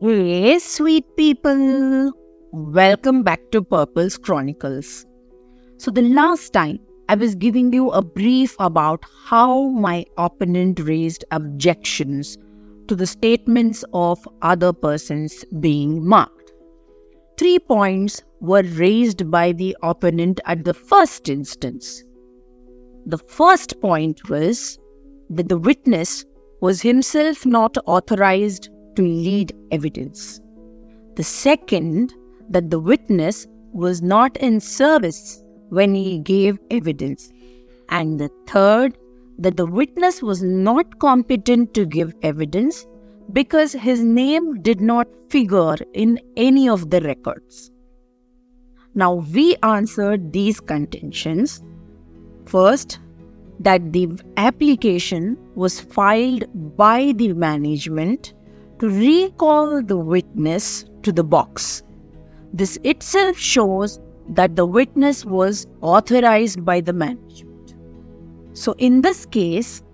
Hey, sweet people! Welcome back to Purple's Chronicles. So, the last time I was giving you a brief about how my opponent raised objections to the statements of other persons being marked. Three points were raised by the opponent at the first instance. The first point was that the witness was himself not authorized to lead evidence. The second, that the witness was not in service when he gave evidence. And the third, that the witness was not competent to give evidence because his name did not figure in any of the records. Now, we answered these contentions. First, that the application was filed by the management to recall the witness to the box. This itself shows that the witness was authorized by the management. So, in this case,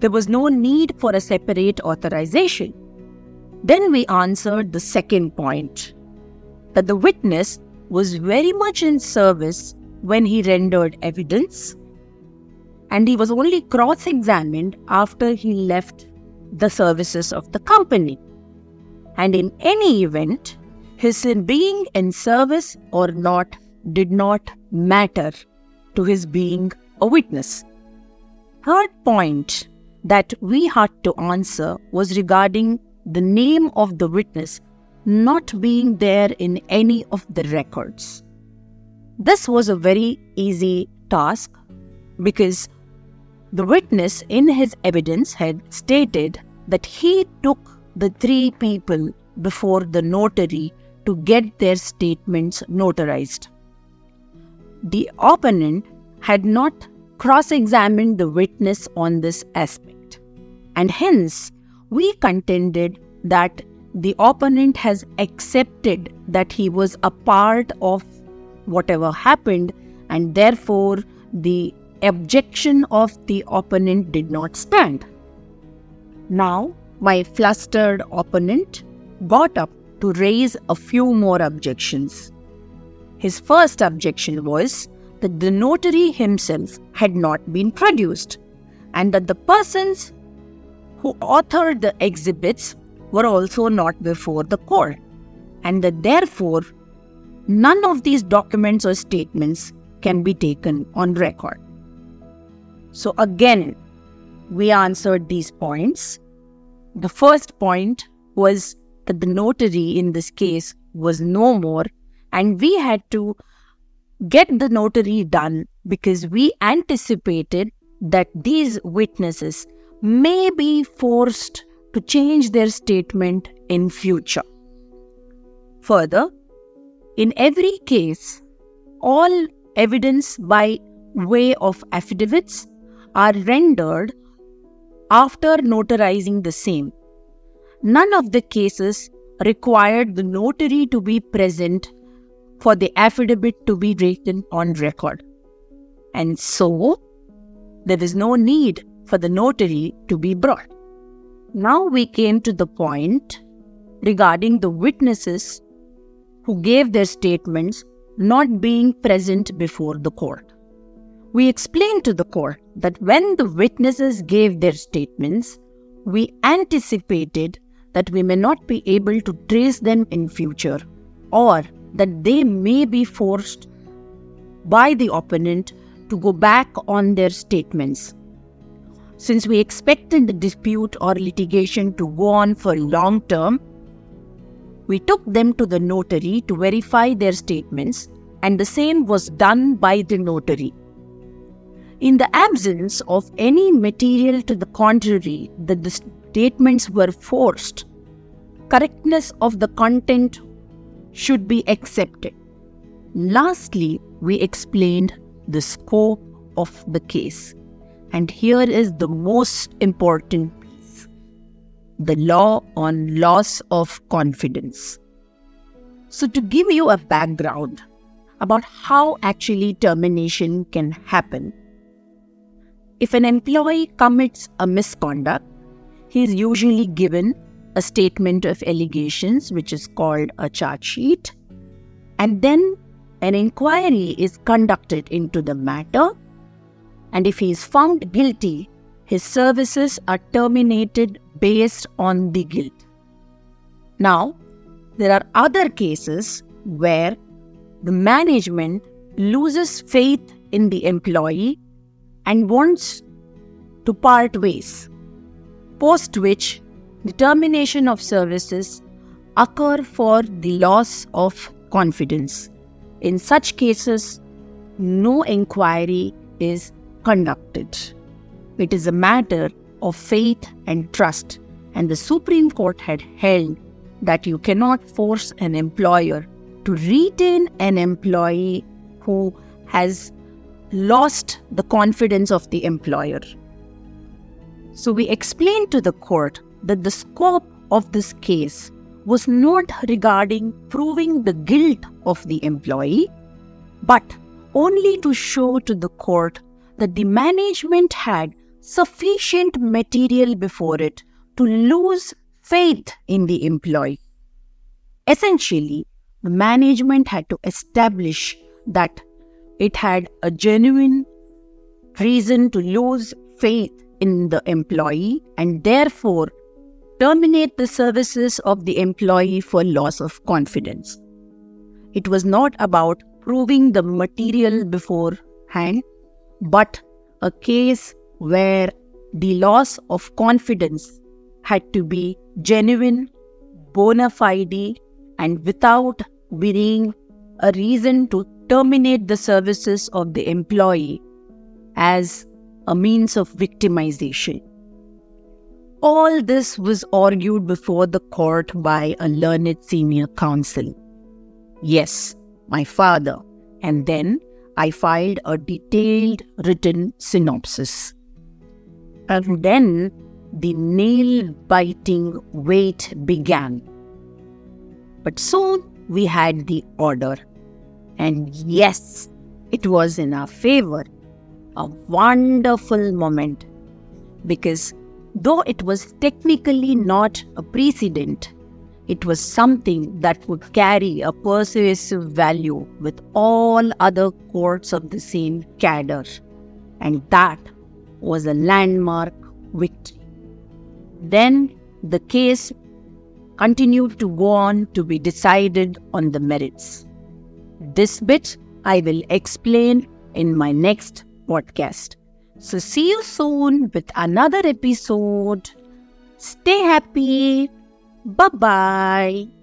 there was no need for a separate authorization. Then we answered the second point that the witness was very much in service when he rendered evidence and he was only cross examined after he left the services of the company. And in any event, his being in service or not did not matter to his being a witness. Third point that we had to answer was regarding the name of the witness not being there in any of the records. This was a very easy task because the witness in his evidence had stated that he took the three people before the notary to get their statements notarized. The opponent had not cross examined the witness on this aspect, and hence we contended that the opponent has accepted that he was a part of whatever happened, and therefore the objection of the opponent did not stand. Now, my flustered opponent got up to raise a few more objections. His first objection was that the notary himself had not been produced and that the persons who authored the exhibits were also not before the court, and that therefore none of these documents or statements can be taken on record. So, again, we answered these points. The first point was that the notary in this case was no more, and we had to get the notary done because we anticipated that these witnesses may be forced to change their statement in future. Further, in every case, all evidence by way of affidavits are rendered after notarizing the same. None of the cases required the notary to be present for the affidavit to be written on record. And so, there is no need for the notary to be brought. Now we came to the point regarding the witnesses who gave their statements not being present before the court. We explained to the court that when the witnesses gave their statements, we anticipated that we may not be able to trace them in future or that they may be forced by the opponent to go back on their statements. Since we expected the dispute or litigation to go on for long term, we took them to the notary to verify their statements, and the same was done by the notary. In the absence of any material to the contrary that the statements were forced, correctness of the content should be accepted. Lastly, we explained the scope of the case. And here is the most important piece the law on loss of confidence. So, to give you a background about how actually termination can happen, if an employee commits a misconduct, he is usually given a statement of allegations, which is called a charge sheet, and then an inquiry is conducted into the matter. And if he is found guilty, his services are terminated based on the guilt. Now, there are other cases where the management loses faith in the employee and wants to part ways, post which the termination of services occur for the loss of confidence. In such cases, no inquiry is conducted. It is a matter of faith and trust, and the Supreme Court had held that you cannot force an employer to retain an employee who has lost the confidence of the employer. So we explained to the court that the scope of this case was not regarding proving the guilt of the employee, but only to show to the court that the management had sufficient material before it to lose faith in the employee. Essentially, the management had to establish that it had a genuine reason to lose faith in the employee and therefore terminate the services of the employee for loss of confidence. It was not about proving the material beforehand, but a case where the loss of confidence had to be genuine, bona fide, and without being a reason to terminate the services of the employee as a means of victimization. All this was argued before the court by a learned senior counsel. Yes, my father. And then I filed a detailed written synopsis. And then the nail biting wait began. But soon we had the order. And yes, it was in our favor. A wonderful moment. Because Though it was technically not a precedent, it was something that would carry a persuasive value with all other courts of the same cadre. And that was a landmark victory. Then the case continued to go on to be decided on the merits. This bit I will explain in my next podcast. So, see you soon with another episode. Stay happy. Bye bye.